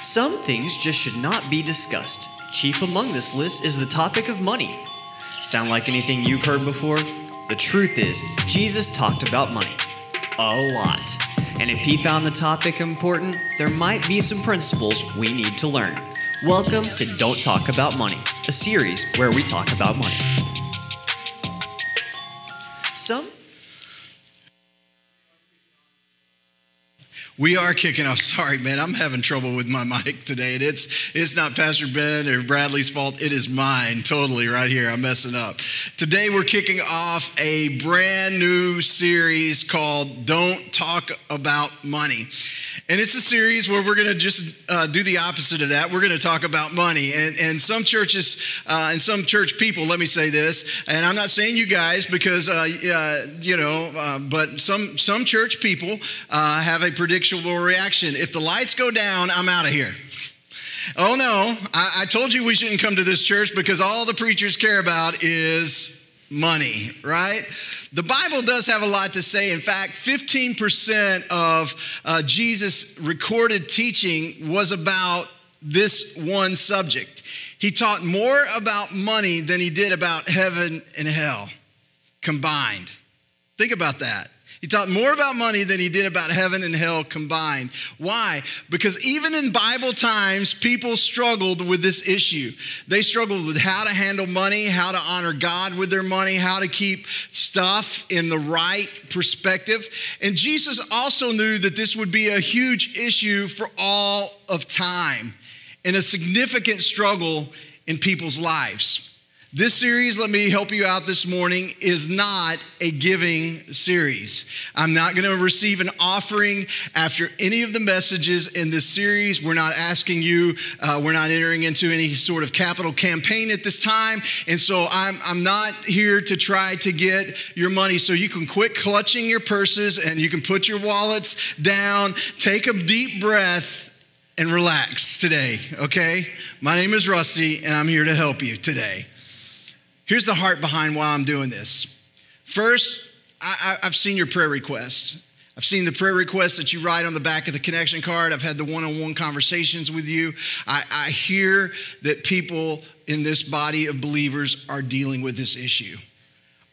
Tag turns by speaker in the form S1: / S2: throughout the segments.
S1: Some things just should not be discussed. Chief among this list is the topic of money. Sound like anything you've heard before? The truth is, Jesus talked about money. A lot. And if he found the topic important, there might be some principles we need to learn. Welcome to Don't Talk About Money, a series where we talk about money. Some
S2: We are kicking off. Sorry, man. I'm having trouble with my mic today. And it's it's not Pastor Ben or Bradley's fault. It is mine totally right here. I'm messing up. Today we're kicking off a brand new series called Don't Talk About Money. And it's a series where we're going to just uh, do the opposite of that. We're going to talk about money. And, and some churches uh, and some church people, let me say this, and I'm not saying you guys because, uh, you know, uh, but some, some church people uh, have a predictable reaction. If the lights go down, I'm out of here. Oh no, I, I told you we shouldn't come to this church because all the preachers care about is money, right? The Bible does have a lot to say. In fact, 15% of uh, Jesus' recorded teaching was about this one subject. He taught more about money than he did about heaven and hell combined. Think about that. He taught more about money than he did about heaven and hell combined. Why? Because even in Bible times, people struggled with this issue. They struggled with how to handle money, how to honor God with their money, how to keep stuff in the right perspective. And Jesus also knew that this would be a huge issue for all of time and a significant struggle in people's lives. This series, let me help you out this morning, is not a giving series. I'm not going to receive an offering after any of the messages in this series. We're not asking you, uh, we're not entering into any sort of capital campaign at this time. And so I'm, I'm not here to try to get your money. So you can quit clutching your purses and you can put your wallets down, take a deep breath, and relax today, okay? My name is Rusty, and I'm here to help you today. Here's the heart behind why I'm doing this. First, I, have seen your prayer requests. I've seen the prayer requests that you write on the back of the connection card. I've had the one on one conversations with you. I, I hear that people in this body of believers are dealing with this issue.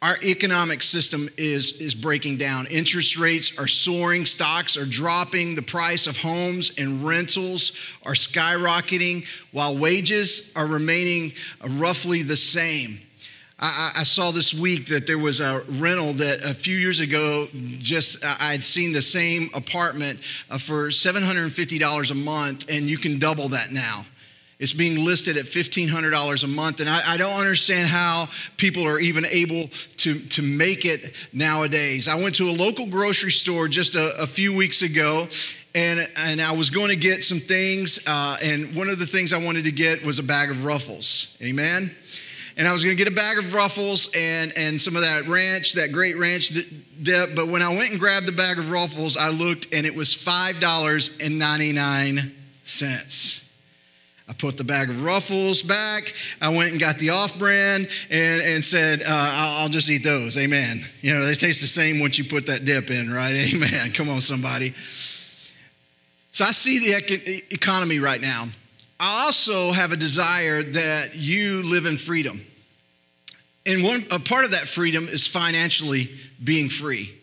S2: Our economic system is, is breaking down. Interest rates are soaring, stocks are dropping, the price of homes and rentals are skyrocketing, while wages are remaining roughly the same. I, I, saw this week that there was a rental that a few years ago, just I had seen the same apartment uh, for $750 a month, and you can double that now. It's being listed at $1,500 a month, and I, I, don't understand how people are even able to, to make it nowadays. I went to a local grocery store just a, a few weeks ago, and, and I was going to get some things, uh, and one of the things I wanted to get was a bag of Ruffles. Amen? And I was going to get a bag of Ruffles and, and some of that ranch, that great ranch dip. But when I went and grabbed the bag of Ruffles, I looked and it was $5.99. I put the bag of Ruffles back. I went and got the off brand and, and said, uh, I'll, I'll just eat those. Amen. You know, they taste the same once you put that dip in, right? Amen. Come on, somebody. So I see the economy right now. I also have a desire that you live in freedom. And one, a part of that freedom is financially being free.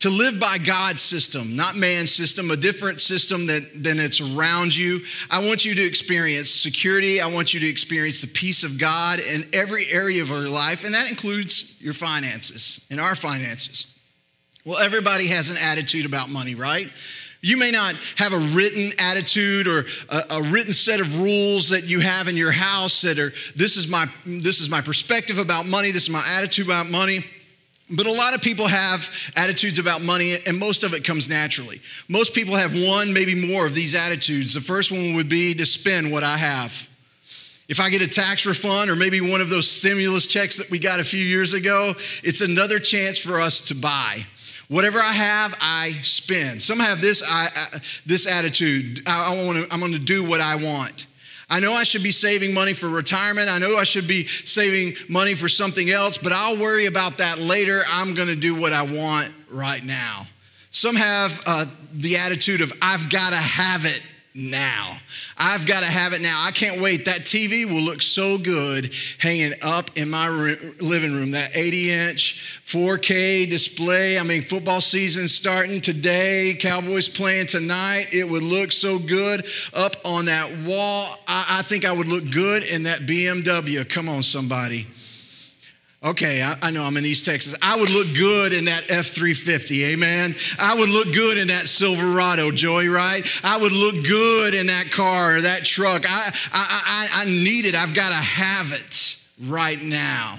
S2: To live by God's system, not man's system, a different system that, than it's around you. I want you to experience security. I want you to experience the peace of God in every area of your life, and that includes your finances and our finances. Well, everybody has an attitude about money, right? You may not have a written attitude or a, a, written set of rules that you have in your house that are this is my this is my perspective about money, this is my attitude about money. But a lot of people have attitudes about money, and most of it comes naturally. Most people have one, maybe more of these attitudes. The first one would be to spend what I have. If I get a tax refund or maybe one of those stimulus checks that we got a few years ago, it's another chance for us to buy. Whatever I have, I spend. Some have this, I, I, this attitude I, I want to, I'm going to do what I want. I know I should be saving money for retirement. I know I should be saving money for something else, but I'll worry about that later. I'm going to do what I want right now. Some have uh, the attitude of, I've got to have it now. I've got to have it now. I can't wait. That TV will look so good hanging up in my living room. That 80 inch 4K display. I mean, football season starting today, Cowboys playing tonight. It would look so good up on that wall. I, I think I would look good in that BMW. Come on, somebody. Okay, I, I, know I'm in East Texas. I would look good in that F 350, amen. I would look good in that Silverado, Joey, right? I would look good in that car or that truck. I, I, I, I need it. I've got to have it right now.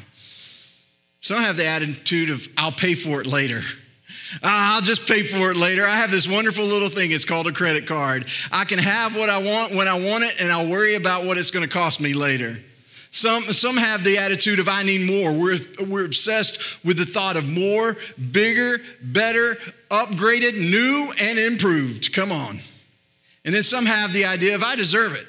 S2: Some have the attitude of, I'll pay for it later. Uh, I'll just pay for it later. I have this wonderful little thing. It's called a credit card. I can have what I want when I want it, and I'll worry about what it's going to cost me later. Some, some have the attitude of, I need more. We're, we're obsessed with the thought of more, bigger, better, upgraded, new, and improved. Come on. And then some have the idea of, I deserve it.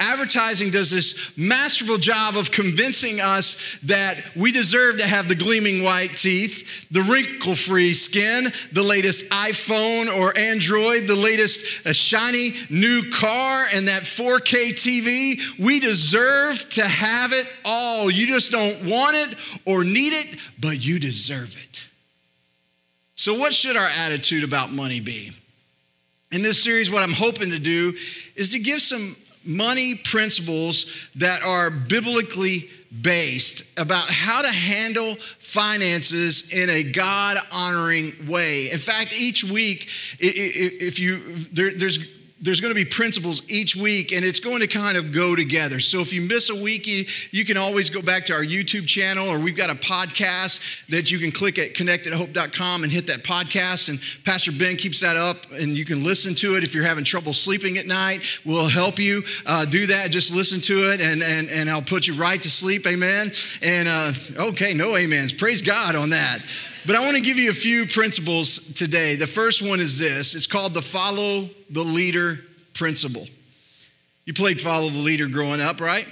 S2: Advertising does this masterful job of convincing us that we deserve to have the gleaming white teeth, the wrinkle free skin, the latest iPhone or Android, the latest uh, shiny new car, and that 4K TV. We deserve to have it all. You just don't want it or need it, but you deserve it. So, what should our attitude about money be? In this series, what I'm hoping to do is to give some money principles that are biblically based about how to handle finances in a God honoring way. In fact, each week, if you, there, there's there's going to be principles each week and it's going to kind of go together. So if you miss a week, you, you, can always go back to our YouTube channel or we've got a podcast that you can click at connectathope.com and hit that podcast. And Pastor Ben keeps that up and you can listen to it if you're having trouble sleeping at night. We'll help you uh, do that. Just listen to it and, and, and I'll put you right to sleep. Amen. And uh, okay, no amens. Praise God on that. But I want to give you a few principles today. The first one is this it's called the follow the leader principle. You played follow the leader growing up, right?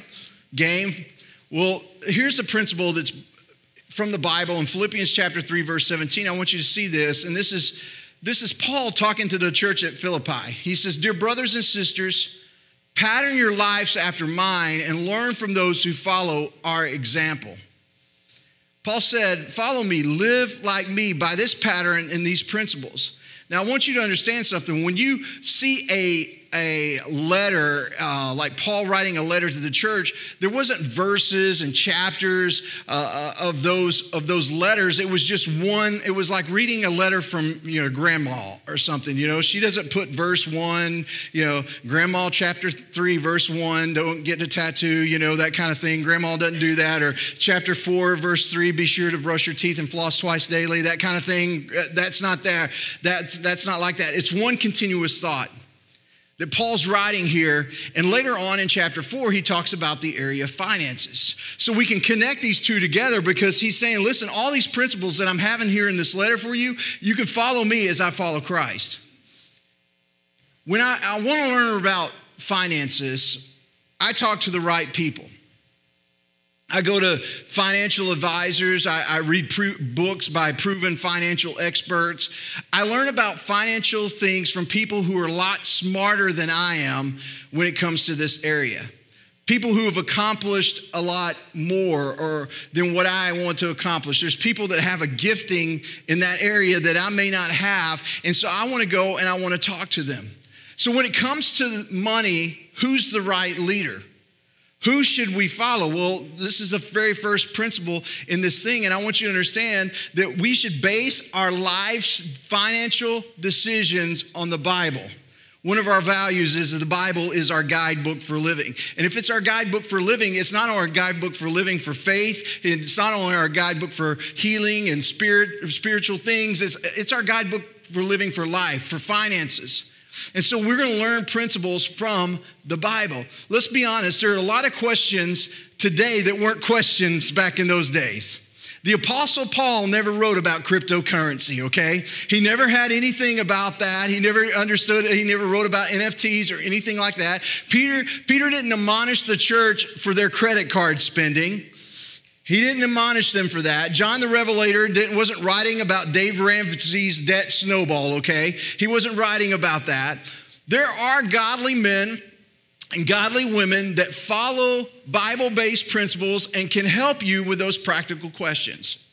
S2: Game. Well, here's the principle that's from the Bible in Philippians chapter 3 verse 17. I want you to see this and this is this is Paul talking to the church at Philippi. He says, "Dear brothers and sisters, pattern your lives after mine and learn from those who follow our example." Paul said, Follow me, live like me by this pattern and these principles. Now, I want you to understand something. When you see a a letter, uh, like Paul writing a letter to the church, there wasn't verses and chapters uh, uh, of those of those letters. It was just one. It was like reading a letter from you know grandma or something. You know, she doesn't put verse one. You know, grandma chapter three verse one. Don't get a tattoo. You know that kind of thing. Grandma doesn't do that. Or chapter four verse three. Be sure to brush your teeth and floss twice daily. That kind of thing. Uh, that's not there. That's that's not like that. It's one continuous thought that Paul's writing here. And later on in chapter four, he talks about the area of finances. So we can connect these two together because he's saying, listen, all these principles that I'm having here in this letter for you, you can follow me as I follow Christ. When I, I want to learn about finances, I talk to the right people. I go to financial advisors. I, I read pro- books by proven financial experts. I learn about financial things from people who are a lot smarter than I am when it comes to this area. People who have accomplished a lot more or than what I want to accomplish. There's people that have a gifting in that area that I may not have. And so I want to go and I want to talk to them. So when it comes to money, who's the right leader? Who should we follow? Well, this is the very first principle in this thing, and I want you to understand that we should base our life's financial decisions on the Bible. One of our values is that the Bible is our guidebook for living. And if it's our guidebook for living, it's not only our guidebook for living for faith. It's not only our guidebook for healing and spirit, spiritual things, it's, it's our guidebook for living for life, for finances. And so we're going to learn principles from the Bible. Let's be honest, there are a lot of questions today that weren't questions back in those days. The Apostle Paul never wrote about cryptocurrency, okay? He never had anything about that. He never understood, he never wrote about NFTs or anything like that. Peter, Peter didn't admonish the church for their credit card spending. He didn't admonish them for that. John the Revelator wasn't writing about Dave Ramsey's debt snowball, okay? He wasn't writing about that. There are godly men and godly women that follow Bible based principles and can help you with those practical questions.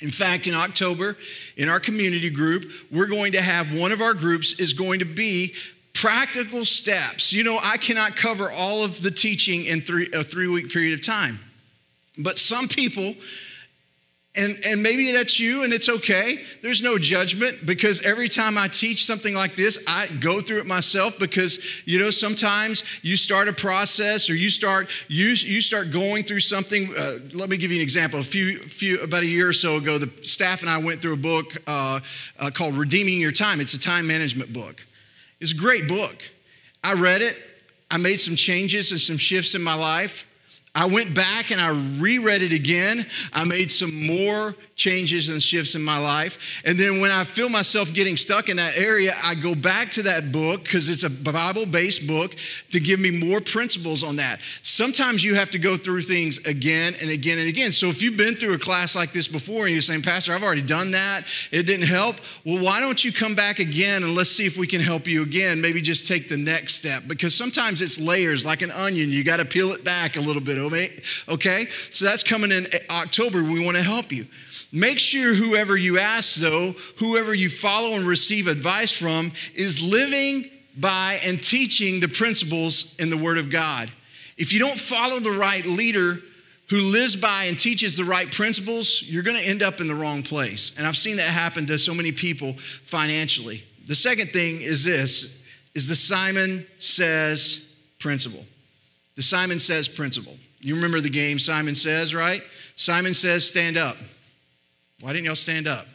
S2: In fact, in October, in our community group, we're going to have one of our groups is going to be practical steps. You know, I cannot cover all of the teaching in three, a three week period of time. But some people, and, and maybe that's you and it's okay. There's no judgment because every time I teach something like this, I go through it myself because, you know, sometimes you start a process or you start, you, you start going through something. Uh, let me give you an example. A few, few, about a year or so ago, the staff and I went through a book uh, uh, called Redeeming Your Time. It's a time management book. It's a great book. I read it. I made some changes and some shifts in my life. I went back and I reread it again. I made some more changes and shifts in my life. And then when I feel myself getting stuck in that area, I go back to that book because it's a Bible based book to give me more principles on that. Sometimes you have to go through things again and again and again. So if you've been through a class like this before and you're saying, Pastor, I've already done that, it didn't help, well, why don't you come back again and let's see if we can help you again? Maybe just take the next step because sometimes it's layers like an onion. You got to peel it back a little bit, okay? So that's coming in October. We want to help you. Make sure whoever you ask, though, whoever you follow and receive advice from, is living by and teaching the principles in the Word of God. If you don't follow the right leader who lives by and teaches the right principles, you're going to end up in the wrong place. And I've seen that happen to so many people financially. The second thing is this is the Simon says principle. The Simon says principle. You remember the game Simon says, right? Simon says stand up. Why didn't y'all stand up?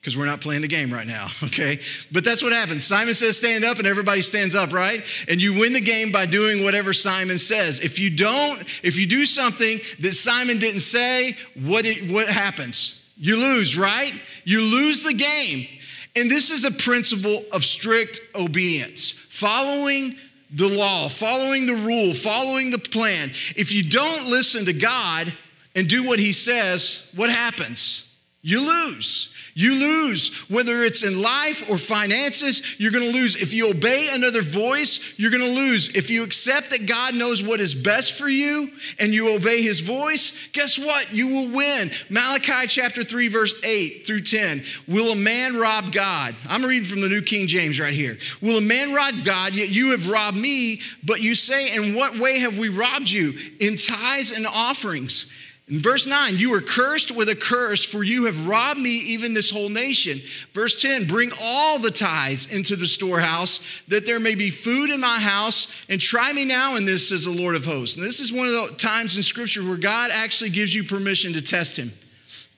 S2: Because we're not playing the game right now, okay? But that's what happens. Simon says stand up, and everybody stands up, right? And you win the game by doing whatever Simon says. If you don't, if you do something that Simon didn't say, what, it, what happens? You lose, right? You lose the game. And this is a principle of strict obedience, following the law, following the rule, following the plan. If you don't listen to God, and do what he says, what happens? You lose. You lose. Whether it's in life or finances, you're going to lose. If you obey another voice, you're going to lose. If you accept that God knows what is best for you and you obey his voice, guess what? You will win. Malachi chapter 3, verse 8 through 10. Will a man rob God? I'm reading from the New King James right here. Will a man rob God? Yet you have robbed me, but you say, In what way have we robbed you? In tithes and offerings. In verse 9, you are cursed with a curse, for you have robbed me, even this whole nation. Verse 10, bring all the tithes into the storehouse, that there may be food in my house, and try me now in this, says the Lord of hosts. And this is one of the times in Scripture where God actually gives you permission to test him.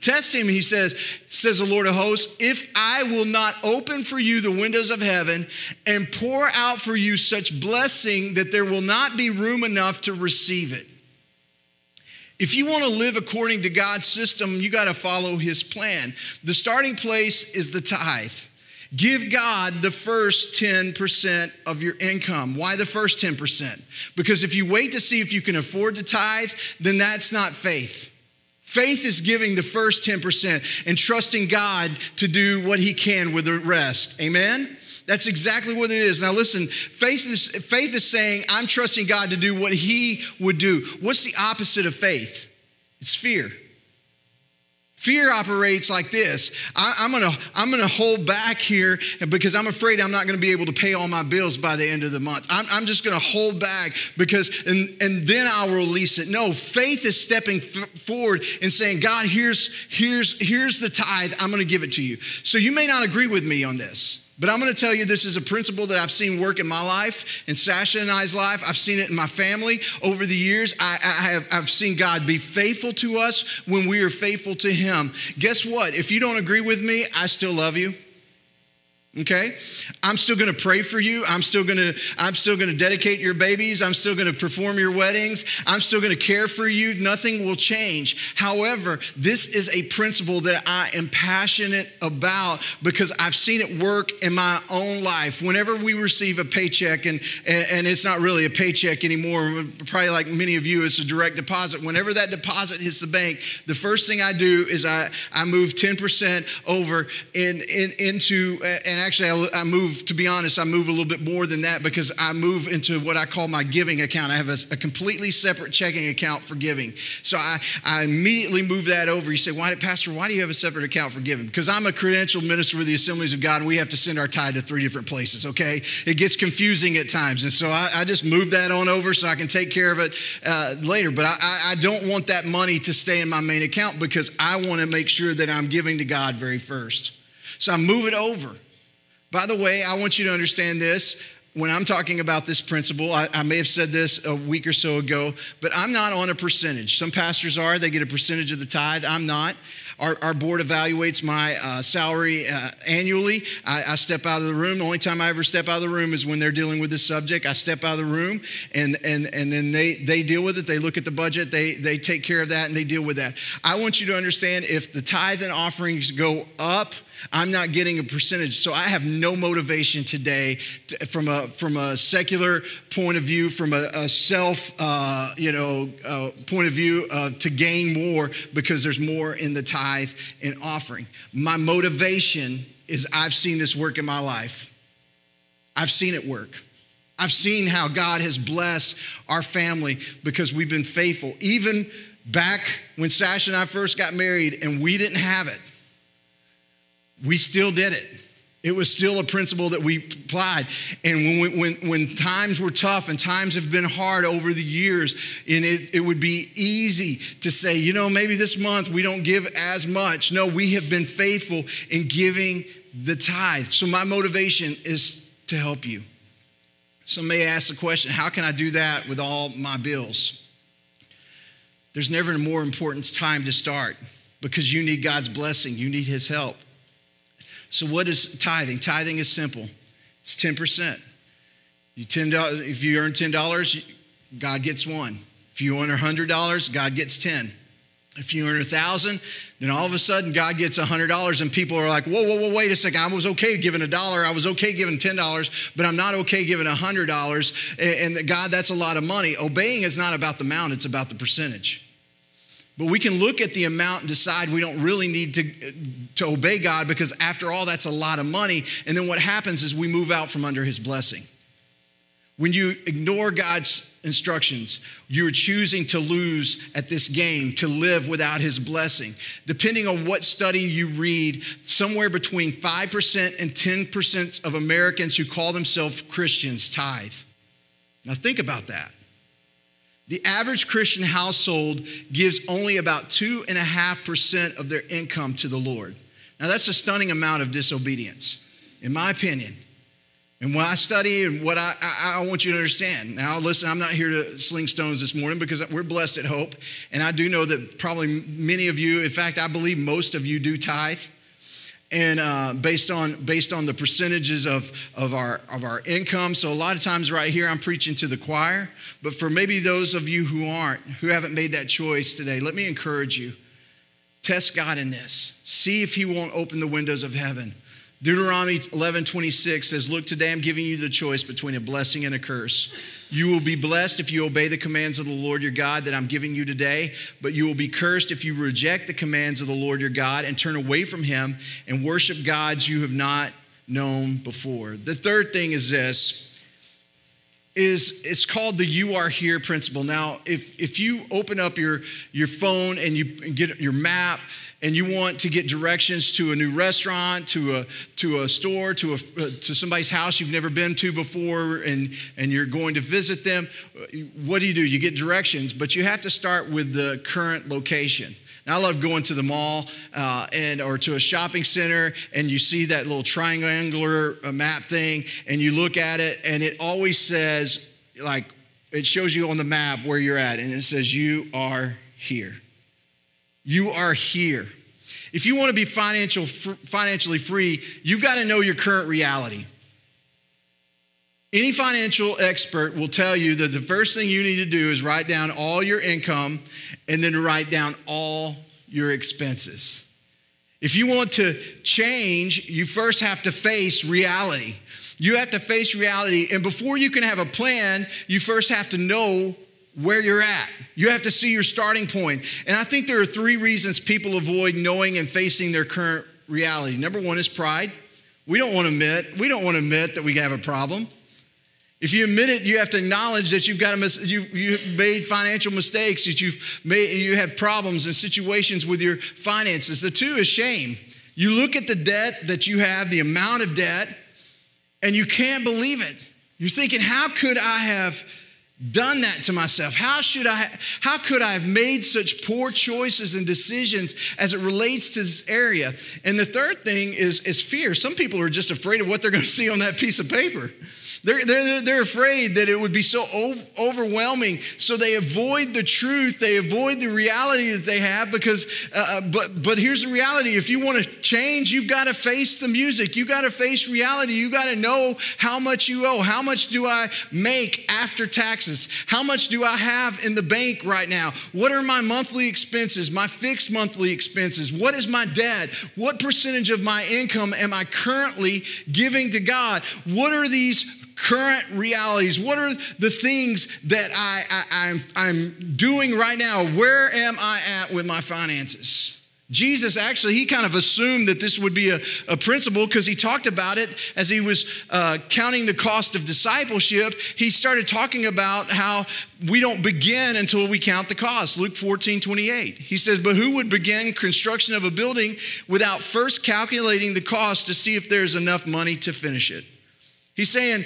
S2: Test him, he says, says the Lord of hosts, if I will not open for you the windows of heaven and pour out for you such blessing that there will not be room enough to receive it. If you want to live according to God's system, you got to follow his plan. The starting place is the tithe. Give God the first 10% of your income. Why the first 10%? Because if you wait to see if you can afford to tithe, then that's not faith. Faith is giving the first 10% and trusting God to do what he can with the rest. Amen? That's exactly what it is. Now, listen, faith is, faith is saying, I'm trusting God to do what He would do. What's the opposite of faith? It's fear. Fear operates like this I, am gonna, I'm gonna hold back here because I'm afraid I'm not gonna be able to pay all my bills by the end of the month. I'm, I'm just gonna hold back because, and, and then I'll release it. No, faith is stepping f- forward and saying, God, here's, here's, here's the tithe, I'm gonna give it to you. So you may not agree with me on this. But I'm going to tell you this is a principle that I've seen work in my life, in Sasha and I's life. I've seen it in my family over the years. I, I have I've seen God be faithful to us when we are faithful to Him. Guess what? If you don't agree with me, I still love you. Okay? I'm still going to pray for you. I'm still going to i'm still going to dedicate your babies. I'm still going to perform your weddings. I'm still going to care for you. Nothing will change. However this is a principle that i am passionate about because i've seen it work in my own life. Whenever we receive a paycheck and and it's not really a paycheck anymore probably like many of you it's a direct deposit. Whenever that deposit hits the bank the first thing i do is i i move 10% over in, in into and actually, I, I move, to be honest, I move a little bit more than that because I move into what I call my giving account. I have a, a completely separate checking account for giving. So I, I immediately move that over. You say, why Pastor, why do you have a separate account for giving? Because I'm a credentialed minister with the Assemblies of God and we have to send our tithe to three different places, okay? It gets confusing at times. And so I, I just move that on over so I can take care of it uh, later. But I, I don't want that money to stay in my main account because I want to make sure that I'm giving to God very first. So I move it over. By the way, I want you to understand this. When I'm talking about this principle, I, I, may have said this a week or so ago, but I'm not on a percentage. Some pastors are, they get a percentage of the tithe. I'm not. Our, our board evaluates my uh, salary uh, annually. I, I, step out of the room. The only time I ever step out of the room is when they're dealing with this subject. I step out of the room and, and, and then they, they deal with it. They look at the budget, they, they take care of that, and they deal with that. I want you to understand if the tithe and offerings go up, I'm not getting a percentage. So I have no motivation today to, from, a, from a secular point of view, from a, a self uh, you know, uh, point of view uh, to gain more because there's more in the tithe and offering. My motivation is I've seen this work in my life. I've seen it work. I've seen how God has blessed our family because we've been faithful. Even back when Sasha and I first got married and we didn't have it, we still did it. It was still a principle that we applied. And when, we, when, when times were tough and times have been hard over the years, and it, it would be easy to say, you know, maybe this month we don't give as much. No, we have been faithful in giving the tithe. So my motivation is to help you. Some may ask the question, how can I do that with all my bills? There's never a more important time to start because you need God's blessing, you need His help. So, what is tithing? Tithing is simple it's 10%. You $10, if you earn $10, God gets one. If you earn $100, God gets 10. If you earn a thousand, then all of a sudden God gets a hundred dollars, and people are like, "Whoa, whoa, whoa! Wait a second! I was okay giving a dollar. I was okay giving ten dollars, but I'm not okay giving a hundred dollars." And God, that's a lot of money. Obeying is not about the amount; it's about the percentage. But we can look at the amount and decide we don't really need to, to obey God because, after all, that's a lot of money. And then what happens is we move out from under His blessing. When you ignore God's instructions, you're choosing to lose at this game, to live without His blessing. Depending on what study you read, somewhere between 5% and 10% of Americans who call themselves Christians tithe. Now, think about that. The average Christian household gives only about 2.5% of their income to the Lord. Now, that's a stunning amount of disobedience, in my opinion. And what I study and what I, I, I, want you to understand. Now, listen, I'm not here to sling stones this morning because we're blessed at Hope. And I do know that probably many of you, in fact, I believe most of you do tithe and uh, based on based on the percentages of of our of our income. So a lot of times, right here, I'm preaching to the choir. But for maybe those of you who aren't, who haven't made that choice today, let me encourage you: test God in this. See if He won't open the windows of heaven. Deuteronomy 11 26 says, Look, today I'm giving you the choice between a blessing and a curse. You will be blessed if you obey the commands of the Lord your God that I'm giving you today, but you will be cursed if you reject the commands of the Lord your God and turn away from him and worship gods you have not known before. The third thing is this is it's called the you are here principle. Now, if if you open up your your phone and you get your map and you want to get directions to a new restaurant, to a, to a store, to, a, to somebody's house you've never been to before, and, and you're going to visit them, what do you do? You get directions, but you have to start with the current location. Now, I love going to the mall uh, and or to a shopping center, and you see that little triangular uh, map thing, and you look at it, and it always says, like, it shows you on the map where you're at, and it says, You are here. You are here. If you want to be financial, financially free, you've got to know your current reality. Any financial expert will tell you that the first thing you need to do is write down all your income and then write down all your expenses. If you want to change, you first have to face reality. You have to face reality. And before you can have a plan, you first have to know where you're at. You have to see your starting point. And I think there are three reasons people avoid knowing and facing their current reality. Number one is pride. We don't want to admit, we don't want to admit that we have a problem. If you admit it, you have to acknowledge that you've got a mis- you, you've made financial mistakes, that you've made, you have problems and situations with your finances. The two is shame. You look at the debt that you have, the amount of debt, and you can't believe it. You're thinking, how could I have done that to myself? How should I how could I have made such poor choices and decisions as it relates to this area? And the third thing is, is fear. Some people are just afraid of what they're going to see on that piece of paper. They're, they're, they're afraid that it would be so overwhelming. So they avoid the truth. They avoid the reality that they have because, uh, uh but, but here's the reality. If you want to change, you've got to face the music. You've got to face reality. You've got to know how much you owe. How much do I make after taxes? How much do I have in the bank right now? What are my monthly expenses, my fixed monthly expenses? What is my debt? What percentage of my income am I currently giving to God? What are these current realities? What are the things that I, I, I'm, I'm doing right now? Where am I at with my finances? Jesus actually, he kind of assumed that this would be a, a principle because he talked about it as he was uh, counting the cost of discipleship. He started talking about how we don't begin until we count the cost. Luke 14, 28. He says, But who would begin construction of a building without first calculating the cost to see if there's enough money to finish it? He's saying,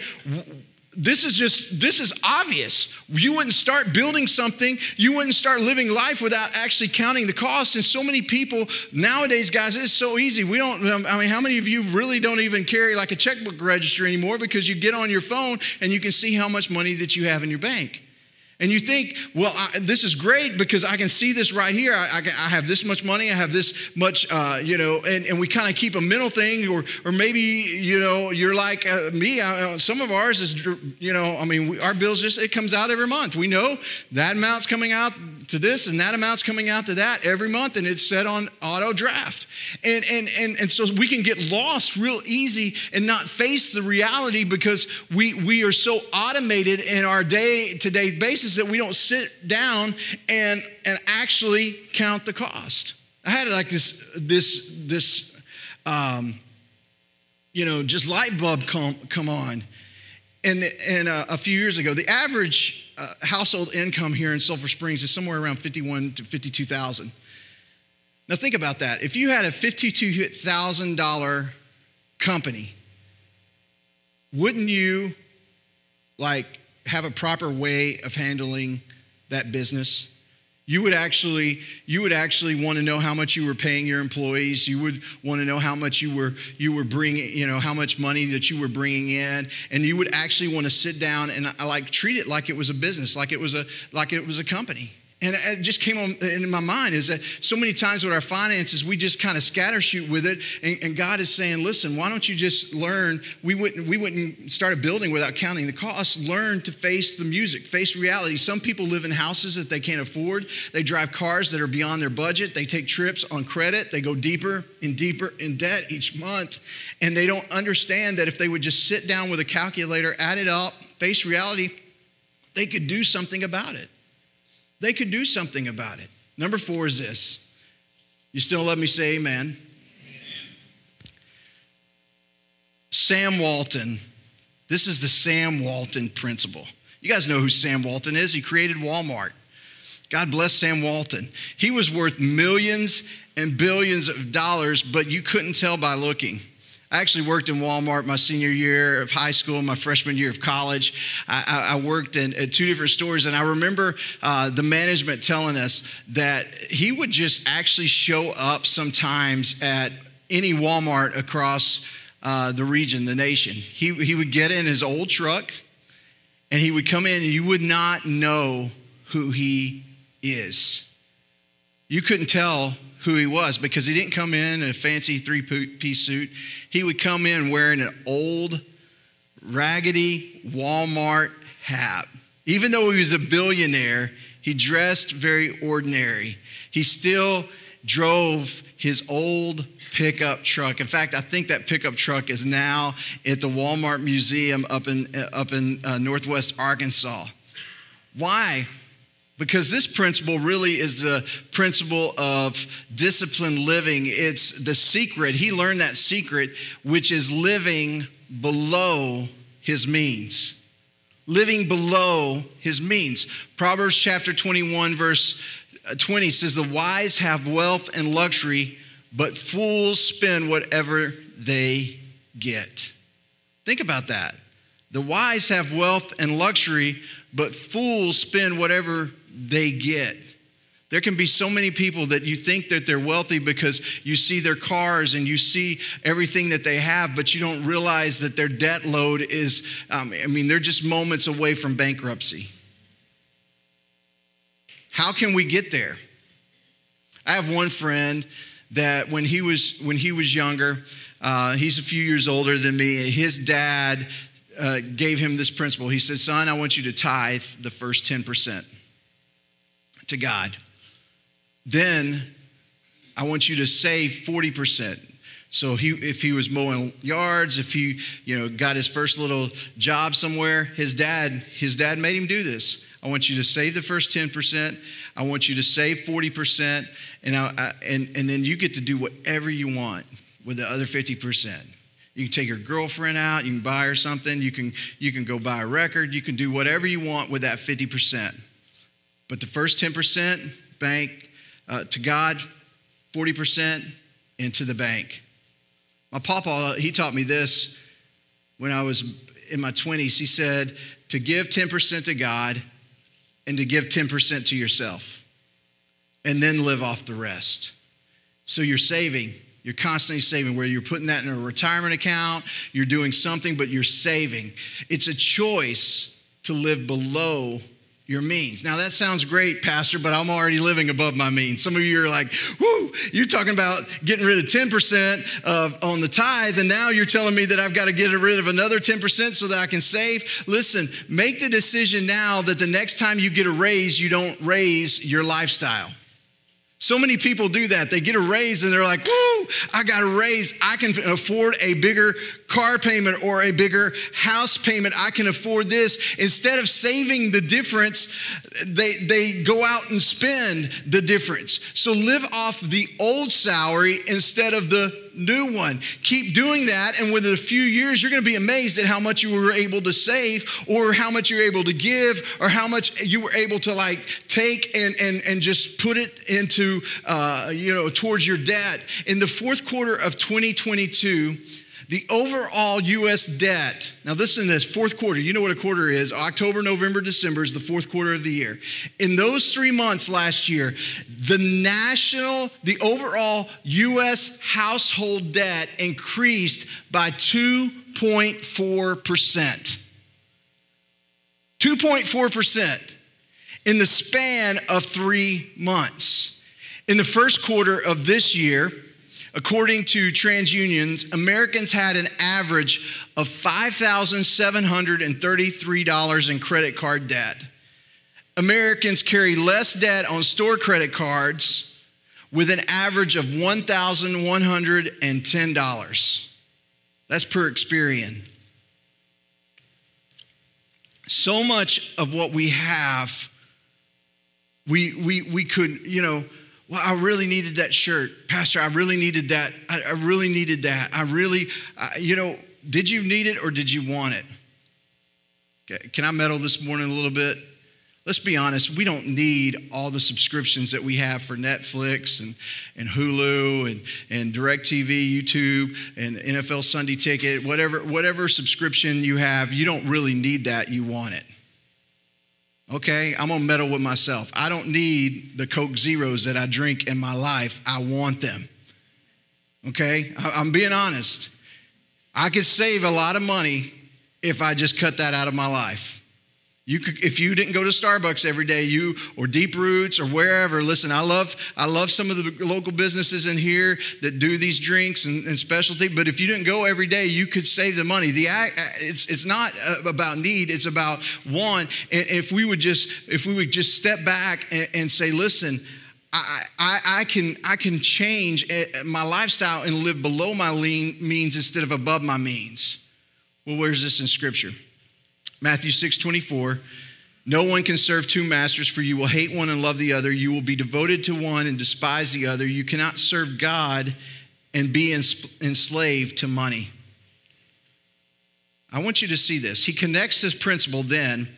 S2: this is just this is obvious. You wouldn't start building something you wouldn't start living life without actually counting the cost. And so many people nowadays guys it's so easy. We don't i mean how many of you really don't even carry like a checkbook register anymore because you get on your phone and you can see how much money that you have in your bank and you think, well, I, this is great because I can see this right here. I, I, I have this much money. I have this much, uh, you know, and, and we kind of keep a mental thing. Or, or maybe, you know, you're like uh, me. I, some of ours is, you know, I mean, we, our bills just, it comes out every month. We know that amount's coming out to this and that amount's coming out to that every month and it's set on auto draft. And, and, and, and so we can get lost real easy and not face the reality because we, we are so automated in our day to day basis that we don't sit down and, and actually count the cost. I had like this, this, this, um, you know, just light bulb come, come on. And, and uh, a few years ago, the average uh, household income here in Sulphur Springs is somewhere around 51 to 52,000. Now think about that. If you had a $52,000 company, wouldn't you like have a proper way of handling that business? You would actually, you would actually want to know how much you were paying your employees. You would want to know how much you were, you were bringing, you know, how much money that you were bringing in, and you would actually want to sit down and like treat it like it was a business, like it was a, like it was a company. And it just came on in my mind is that so many times with our finances, we just kind of scattershoot with it. And, and, God is saying, listen, why don't you just learn? We wouldn't, we wouldn't start a building without counting the costs. Learn to face the music, face reality. Some people live in houses that they can't afford. They drive cars that are beyond their budget. They take trips on credit. They go deeper and deeper in debt each month. And they don't understand that if they would just sit down with a calculator, add it up, face reality, they could do something about it they could do something about it. Number four is this. You still let me say amen? amen. Sam Walton. This is the Sam Walton principle. You guys know who Sam Walton is. He created Walmart. God bless Sam Walton. He was worth millions and billions of dollars, but you couldn't tell by looking. I actually worked in Walmart my senior year of high school, my freshman year of college. I, I worked in at two different stores, and I remember uh, the management telling us that he would just actually show up sometimes at any Walmart across uh, the region, the nation. He, he would get in his old truck, and he would come in, and you would not know who he is. You couldn't tell who he was because he didn't come in in a fancy three piece suit. He would come in wearing an old, raggedy Walmart hat. Even though he was a billionaire, he dressed very ordinary. He still drove his old pickup truck. In fact, I think that pickup truck is now at the Walmart Museum up in, up in uh, Northwest Arkansas. Why? Because this principle really is the principle of disciplined living. It's the secret. He learned that secret, which is living below his means. Living below his means. Proverbs chapter 21, verse uh, 20 says, The wise have wealth and luxury but fools spend whatever they get. Think about that. The wise have wealth and luxury, but fools spend whatever they get. There can be so many people that you think that they're wealthy because you see their cars and you see everything that they have, but you don't realize that their debt load is, um, I mean, they're just moments away from bankruptcy. How can we get there? I have one friend that when he was when he was younger, uh, he's a few years older than me. His dad uh, gave him this principle. He said, "Son, I want you to tithe the first ten percent to God. Then I want you to save forty percent." So he, if he was mowing yards, if he, you know, got his first little job somewhere, his dad, his dad made him do this. I want you to save the first 10%. I want you to save 40%. And, I, I, and, and then you get to do whatever you want with the other 50%. You can take your girlfriend out, you can buy her something, you can, you can go buy a record, you can do whatever you want with that 50%. But the first 10%, bank uh, to God, 40% into the bank. My papa, he taught me this when I was in my 20s. He said to give 10% to God and to give 10% to yourself and then live off the rest. So you're saving. You're constantly saving, where you're putting that in a retirement account, you're doing something, but you're saving. It's a choice to live below your means. Now that sounds great, Pastor, but I'm already living above my means. Some of you are like, whoo, you're talking about getting rid of 10% of, on the tithe, and now you're telling me that I've got to get rid of another 10% so that I can save. Listen, make the decision now that the next time you get a raise, you don't raise your lifestyle. So many people do that. They get a raise and they're like, whoo, I got a raise. I can afford a bigger car payment or a bigger house payment. I can afford this. Instead of saving the difference, they, they go out and spend the difference. So live off the old salary instead of the new one. Keep doing that, and within a few years, you're going to be amazed at how much you were able to save, or how much you're able to give, or how much you were able to like take and and and just put it into uh, you know towards your debt. In the fourth quarter of 2022 the overall U.S. debt, now listen to this, fourth quarter, you know what a quarter is. October, November, December is the fourth quarter of the year. In those three months last year, the national, the overall U.S. household debt increased by 2.4%. 2.4% in the span of three months. In the first quarter of this year, According to TransUnions, Americans had an average of $5,733 in credit card debt. Americans carry less debt on store credit cards with an average of $1,110. That's per Experian. So much of what we have, we, we, we could, you know, well, I really needed that shirt. Pastor, I really needed that. I, I really needed that. I really, you know, did you need it or did you want it? Okay. Can I meddle this morning a little bit? Let's be honest, we don't need all the subscriptions that we have for Netflix and, and Hulu and, and DirecTV, YouTube, and NFL Sunday Ticket, whatever, whatever subscription you have, you don't really need that, you want it. Okay, I'm gonna meddle with myself. I don't need the Coke Zeros that I drink in my life. I want them. Okay, I'm being honest. I could save a lot of money if I just cut that out of my life. You could, if you didn't go to Starbucks every day, you or Deep Roots or wherever. Listen, I love, I love some of the local businesses in here that do these drinks and, and specialty. But if you didn't go every day, you could save the money. The it's it's not uh, about need; it's about one. And if we would just, if we would just step back and, and say, listen. I, I, I, can, I can change eh, my lifestyle and live below my lean, means instead of above my means. Well, where's this in Scripture? Matthew 6 24. No one can serve two masters, for you will hate one and love the other. You will be devoted to one and despise the other. You cannot serve God and be enslaved to money. I want you to see this. He connects this principle then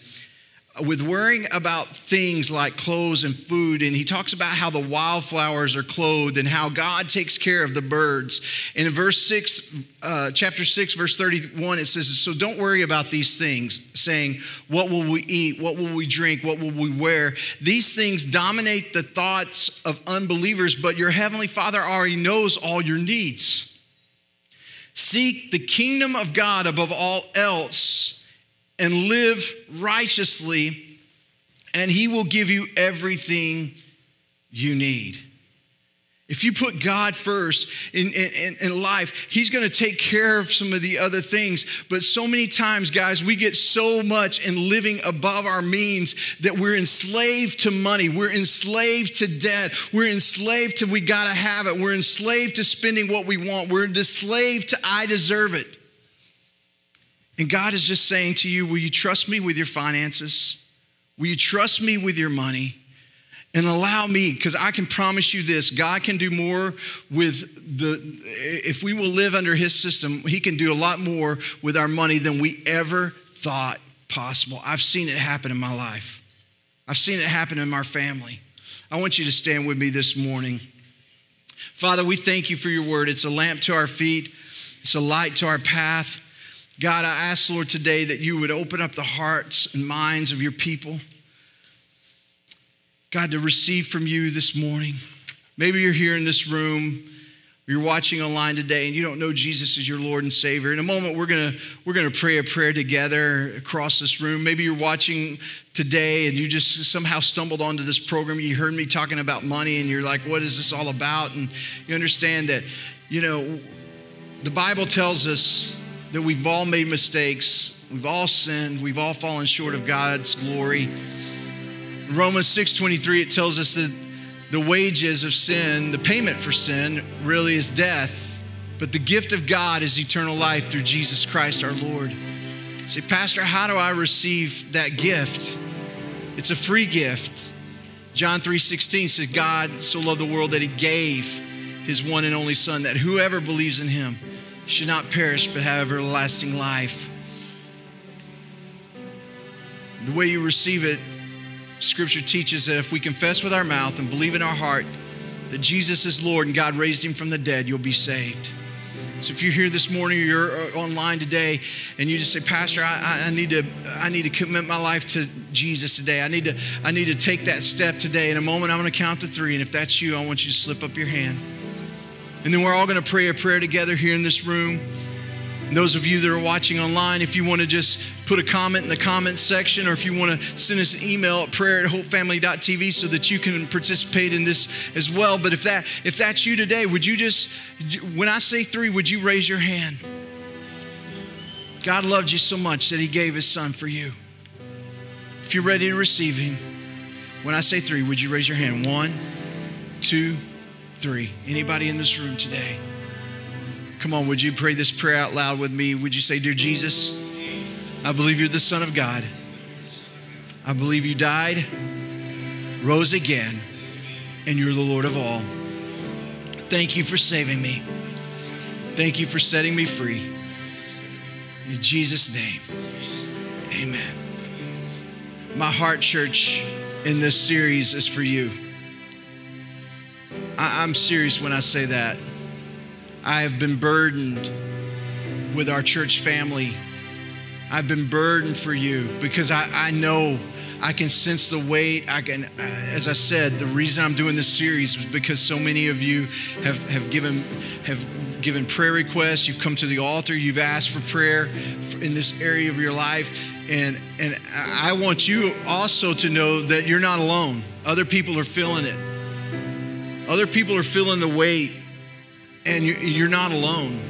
S2: with worrying about things like clothes and food, and he talks about how the wildflowers are clothed and how God takes care of the birds. And in verse 6, uh, chapter 6, verse 31, it says, So don't worry about these things, saying, What will we eat? What will we drink? What will we wear? These things dominate the thoughts of unbelievers, but your heavenly Father already knows all your needs. Seek the kingdom of God above all else and live righteously, and He will give you everything you need. If you put God first in, in, in life, He's going to take care of some of the other things. But so many times, guys, we get so much in living above our means that we're enslaved to money. We're enslaved to debt. We're enslaved to we got to have it. We're enslaved to spending what we want. We're enslaved to I deserve it. And God is just saying to you, Will you trust me with your finances? Will you trust me with your money? And allow me, because I can promise you this God can do more with the, if we will live under His system, He can do a lot more with our money than we ever thought possible. I've seen it happen in my life, I've seen it happen in my family. I want you to stand with me this morning. Father, we thank you for your word. It's a lamp to our feet, it's a light to our path. God, I ask, Lord, today that you would open up the hearts and minds of your people. God, to receive from you this morning. Maybe you're here in this room, you're watching online today, and you don't know Jesus as your Lord and Savior. In a moment, we're gonna we're gonna pray a prayer together across this room. Maybe you're watching today and you just somehow stumbled onto this program. You heard me talking about money, and you're like, "What is this all about?" And you understand that, you know, the Bible tells us that we've all made mistakes, we've all sinned, we've all fallen short of God's glory. Romans 6:23 it tells us that the wages of sin, the payment for sin really is death, but the gift of God is eternal life through Jesus Christ our Lord. Say, Pastor, how do I receive that gift? It's a free gift. John 3:16 says God so loved the world that he gave his one and only son that whoever believes in him should not perish but have everlasting life. The way you receive it, Scripture teaches that if we confess with our mouth and believe in our heart that Jesus is Lord and God raised him from the dead, you'll be saved. So if you're here this morning or you're uh, online today and you just say, Pastor, I, I, need to I need to commit my life to Jesus today. I need to I need to take that step today. In a moment, I'm to count to three, and if that's you, I want you to slip up your hand. And then we're all going to pray a prayer together here in this room. And those of you that are watching online, if you want to just put a comment in the comment section, or if you want to send us an email at prayer at hopefamily.tv so that you can participate in this as well. But if that if that's you today, would you just when I say three, would you raise your hand? God loved you so much that He gave His Son for you. If you're ready to receive Him, when I say three, would you raise your hand? One, two three. Anybody in this room today? Come on, would you pray this prayer out loud with me? Would you say, Dear Jesus, I believe you're the Son of God. I believe you died, rose again, and you're the Lord of all. Thank you for saving me. Thank you for setting me free. In Jesus' name, amen. My heart, church, in this series is for you. I, I'm serious when I say that. I have been burdened with our church family. I've been burdened for you because I, I know I can sense the weight. I can, uh, as I said, the reason I'm doing this series is because so many of you have, have given have given prayer requests. You've come to the altar. You've asked for prayer in this area of your life. And, and I want you also to know that you're not alone. Other people are feeling it. Other people are feeling the weight, and you're not alone.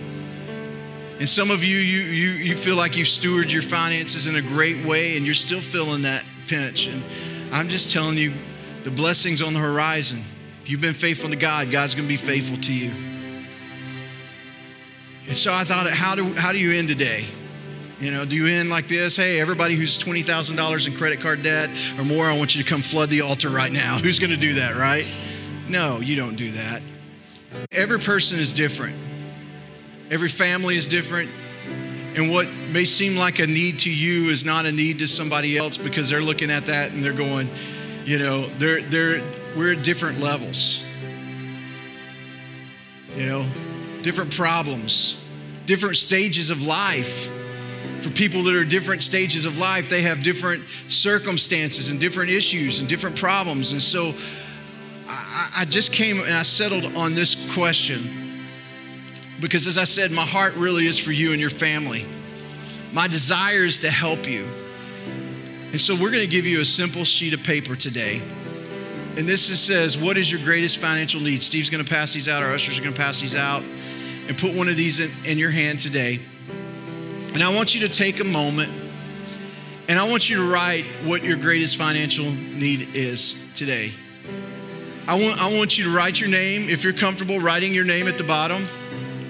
S2: And some of you, you, you, you feel like you've stewarded your finances in a great way, and you're still feeling that pinch. And I'm just telling you, the blessing's on the horizon. If you've been faithful to God, God's going to be faithful to you. And so I thought, how do, how do you end today? You know, do you end like this? Hey, everybody who's $20,000 in credit card debt or more, I want you to come flood the altar right now. Who's going to do that, right? No, you don't do that. Every person is different, every family is different. And what may seem like a need to you is not a need to somebody else because they're looking at that and they're going, you know, they're, they're, we're at different levels. You know, different problems, different stages of life for people that are different stages of life, they have different circumstances and different issues and different problems. And so I, I just came and I settled on this question because, as I said, my heart really is for you and your family. My desire is to help you. And so we're going to give you a simple sheet of paper today. And this is, says, What is your greatest financial need? Steve's going to pass these out, our ushers are going to pass these out. And put one of these in, in your hand today. And I want you to take a moment and I want you to write what your greatest financial need is today. I want, I want you to write your name. If you're comfortable writing your name at the bottom,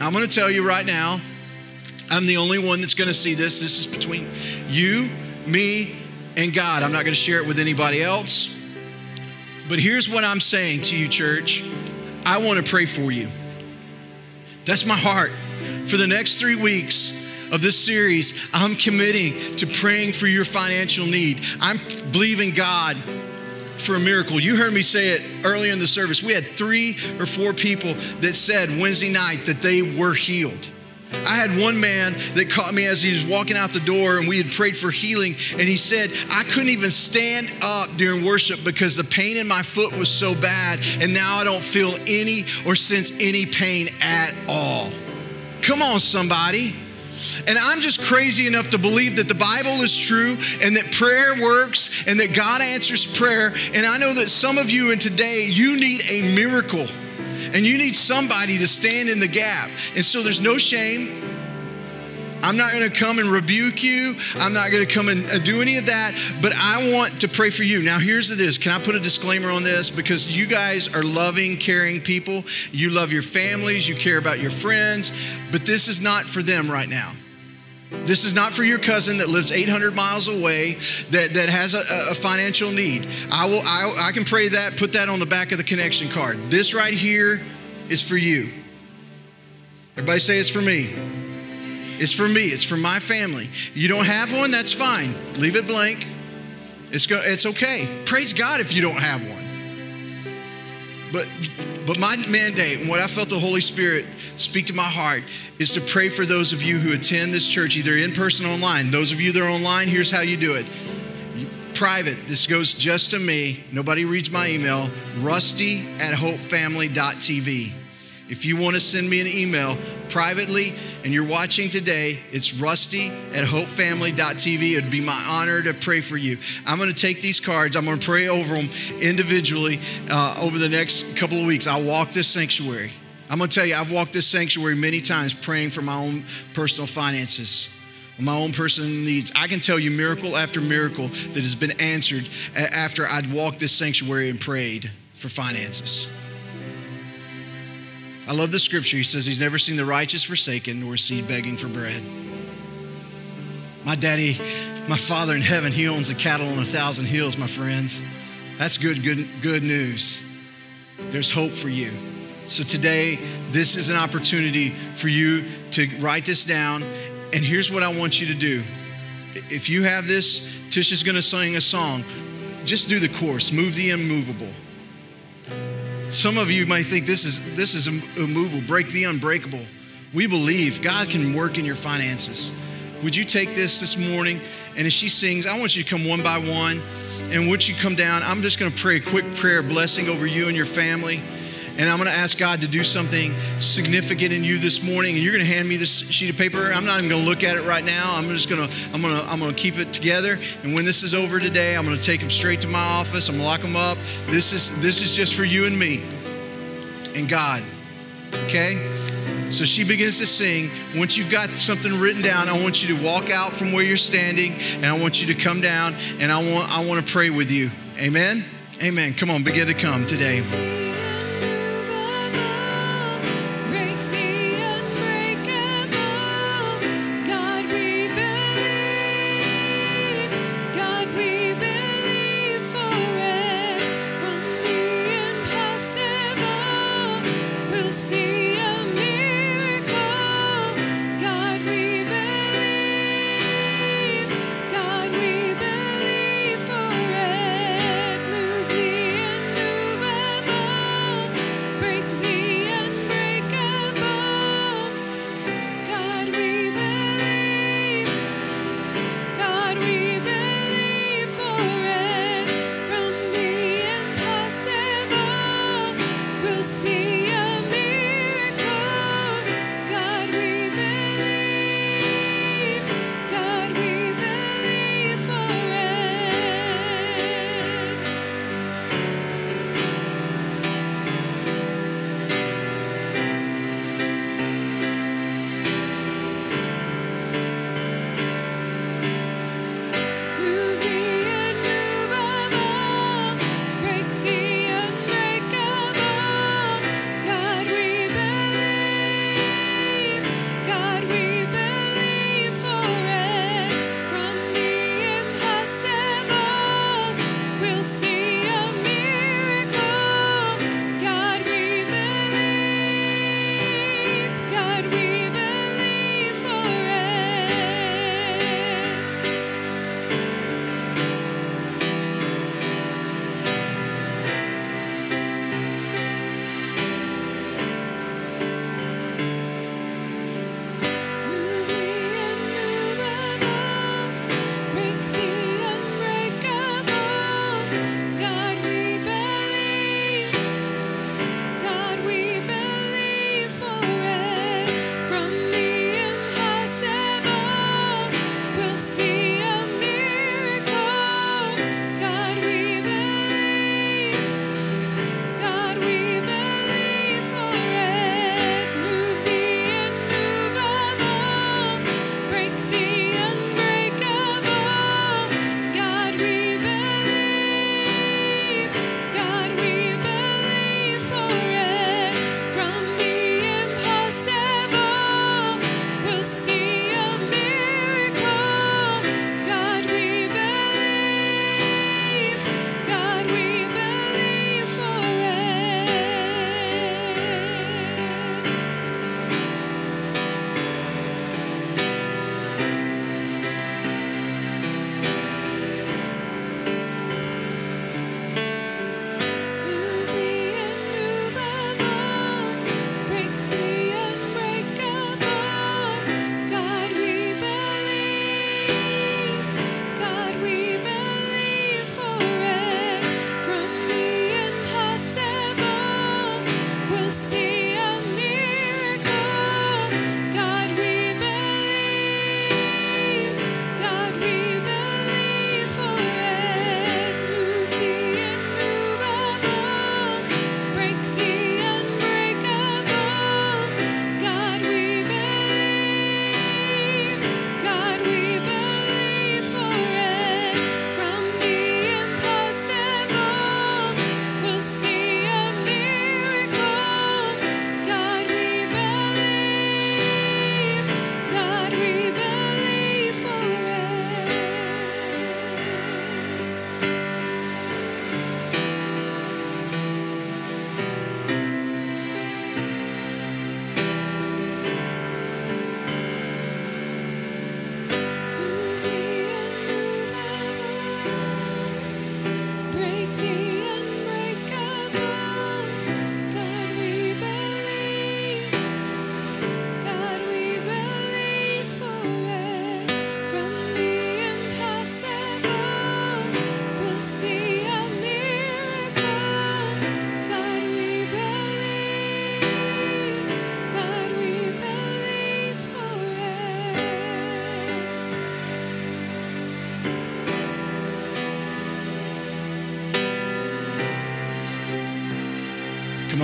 S2: I'm going to tell you right now, I'm the only one that's going to see this. This is between you, me, and God. I'm not going to share it with anybody else. But here's what I'm saying to you, church I want to pray for you. That's my heart. For the next three weeks, of this series, I'm committing to praying for your financial need. I'm believing God for a miracle. You heard me say it earlier in the service. We had three or four people that said Wednesday night that they were healed. I had one man that caught me as he was walking out the door and we had prayed for healing. And he said, I couldn't even stand up during worship because the pain in my foot was so bad. And now I don't feel any or sense any pain at all. Come on, somebody. And I'm just crazy enough to believe that the Bible is true and that prayer works and that God answers prayer. And I know that some of you in today, you need a miracle and you need somebody to stand in the gap. And so there's no shame. I'm not going to come and rebuke you. I'm not going to come and uh, do any of that, but I want to pray for you. Now, here's it is. Can I put a disclaimer on this? Because you guys are loving, caring people. You love your families, you care about your friends, but this is not for them right now. This is not for your cousin that lives 800 miles away that, that has a, a financial need. I, will, I, I can pray that, put that on the back of the connection card. This right here is for you. Everybody say it's for me. It's for me, it's for my family. You don't have one, that's fine. Leave it blank. It's, go, it's okay. Praise God if you don't have one. But, but my mandate and what I felt the Holy Spirit speak to my heart is to pray for those of you who attend this church, either in person or online. Those of you that are online, here's how you do it private. This goes just to me. Nobody reads my email. Rusty at hopefamily.tv. If you want to send me an email privately and you're watching today, it's rusty at hopefamily.tv. It'd be my honor to pray for you. I'm going to take these cards, I'm going to pray over them individually uh, over the next couple of weeks. I'll walk this sanctuary. I'm going to tell you, I've walked this sanctuary many times praying for my own personal finances my own personal needs. I can tell you miracle after miracle that has been answered after I'd walked this sanctuary and prayed for finances. I love the scripture. He says he's never seen the righteous forsaken nor seed begging for bread. My daddy, my father in heaven, he owns the cattle on a thousand hills, my friends. That's good, good, good news. There's hope for you. So today, this is an opportunity for you to write this down. And here's what I want you to do. If you have this, Tisha's gonna sing a song. Just do the course, move the immovable. Some of you might think this is this is immovable, break the unbreakable. We believe God can work in your finances. Would you take this this morning? And as she sings, I want you to come one by one. And once you come down, I'm just going to pray a quick prayer blessing over you and your family.
S3: And I'm going to ask God to do something significant in you this morning. And you're going to hand me this sheet of paper. I'm not even going to look at it right now. I'm just going to I'm going to I'm going to keep it together. And when this is over today, I'm going to take them straight to my office. I'm going to lock them up. This is this is just for you and me and God. Okay? So she begins to sing. Once you've got something written down, I want you to walk out from where you're standing and I want you to come down and I want I want to pray with you. Amen. Amen. Come on, begin to come today.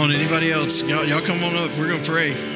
S3: On, anybody else? Y'all, y'all come on up. We're going to pray.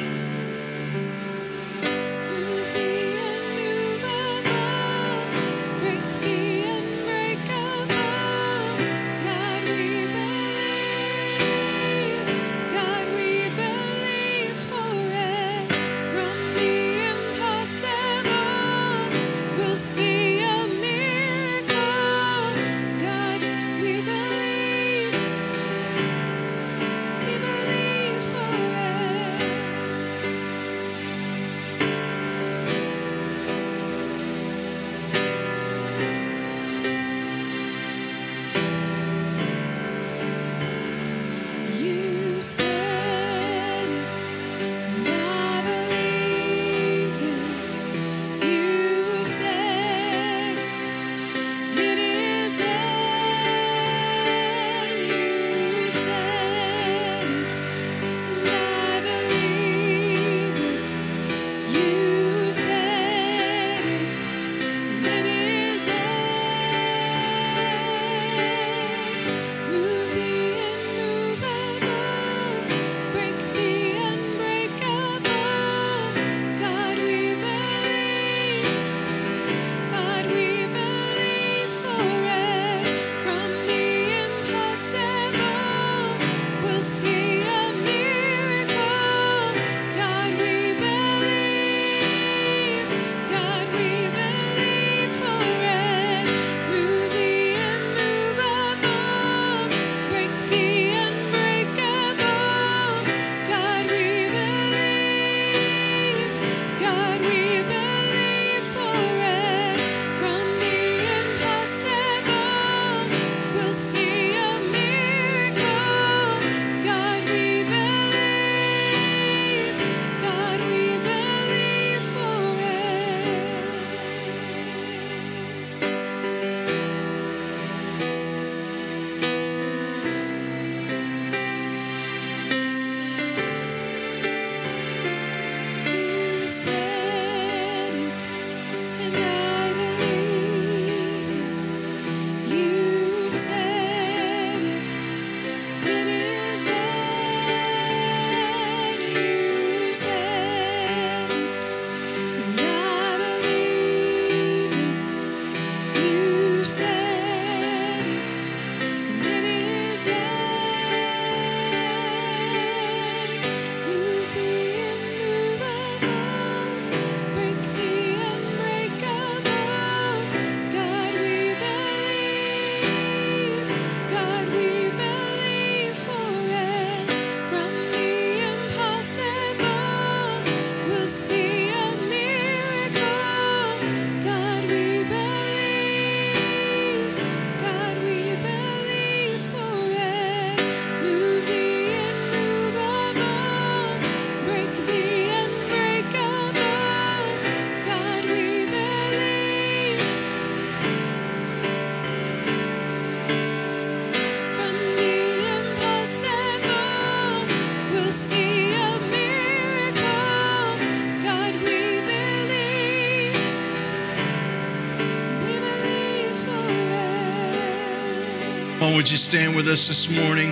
S2: You
S3: stand with us this morning?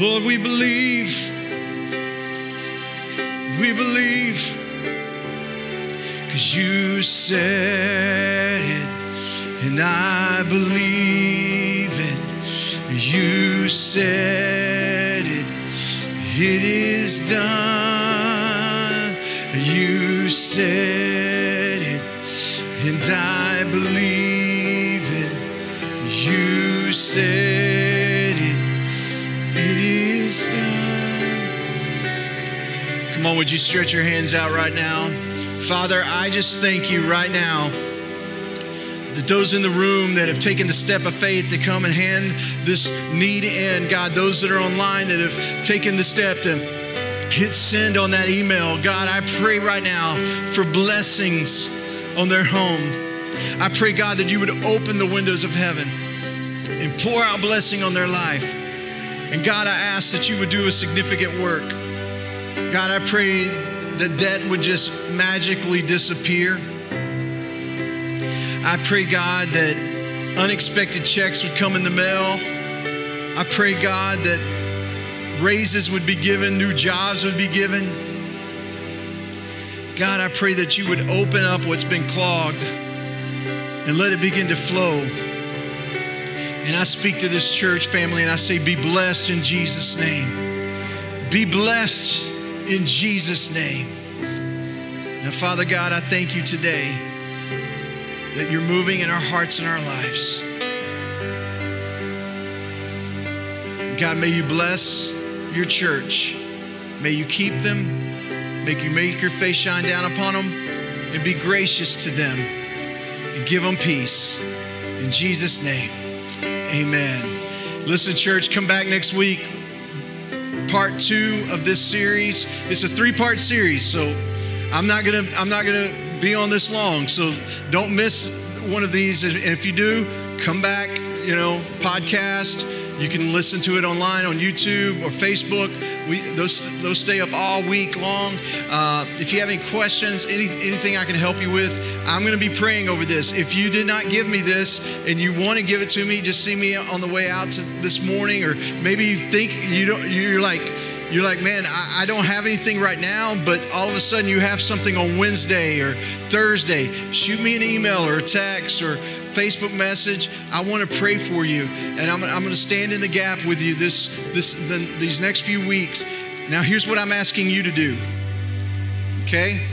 S3: Lord, we believe. We believe. Because you said it, and I believe it. You said it, it is done. You said it, and I believe. You said it, it is done. Come on, would you stretch your hands out right now? Father, I just thank you right now that those in the room that have taken the step of faith to come and hand this need in, God, those that are online that have taken the step to hit send on that email, God, I pray right now for blessings on their home. I pray, God, that you would open the windows of heaven and pour out blessing on their life. And God, I ask that you would do a significant work. God, I pray that debt would just magically disappear. I pray, God, that unexpected checks would come in the mail.
S2: I pray, God, that raises would be given, new jobs would be given. God, I pray that you would open up what's been clogged and let it begin to flow. And I speak to this church family and I say, Be blessed in Jesus' name. Be blessed in Jesus' name. Now, Father God, I thank you today that you're moving in our hearts and our lives. God, may you bless your church. May you keep them. Make you make your face shine down upon them and be gracious to them and give them peace. In Jesus' name, amen. Listen, church, come back next week. Part two of this series. It's a three-part series, so I'm not gonna I'm not gonna be on this long. So don't miss one of these. And if you do, come back. You know, podcast. You can listen to it online on YouTube or Facebook. We, those, those stay up all week long. Uh, if you have any questions, any, anything I can help you with, I'm going to be praying over this. If you did not give me this and you want to give it to me, just see me on the way out this morning, or maybe you think you don't. You're like you're like, man, I, I, don't have anything right now, but all of a sudden you have something on Wednesday or Thursday, shoot me an email or a text or Facebook message. I want to pray for you, and I'm, I'm going to stand in the gap with you this, this, the, these next few weeks. Now, here's what I'm asking you to do. Okay?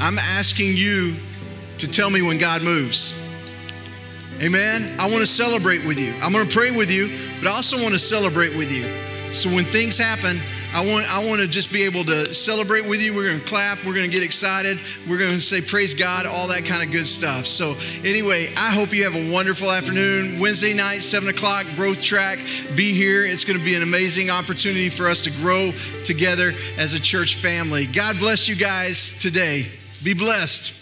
S2: I'm asking you to tell me when God moves. Amen? I want to celebrate with you. I'm going to pray with you, but I also want to celebrate with you. So when things happen, I want, I want to just be able to celebrate with you. We're going to clap. We're going to get excited. We're going to say, Praise God, all that kind of good stuff. So, anyway, I hope you have a wonderful afternoon. Wednesday night, 7 o'clock, Growth Track. Be here. It's going to be an amazing opportunity for us to grow together as a church family. God bless you guys today. Be blessed.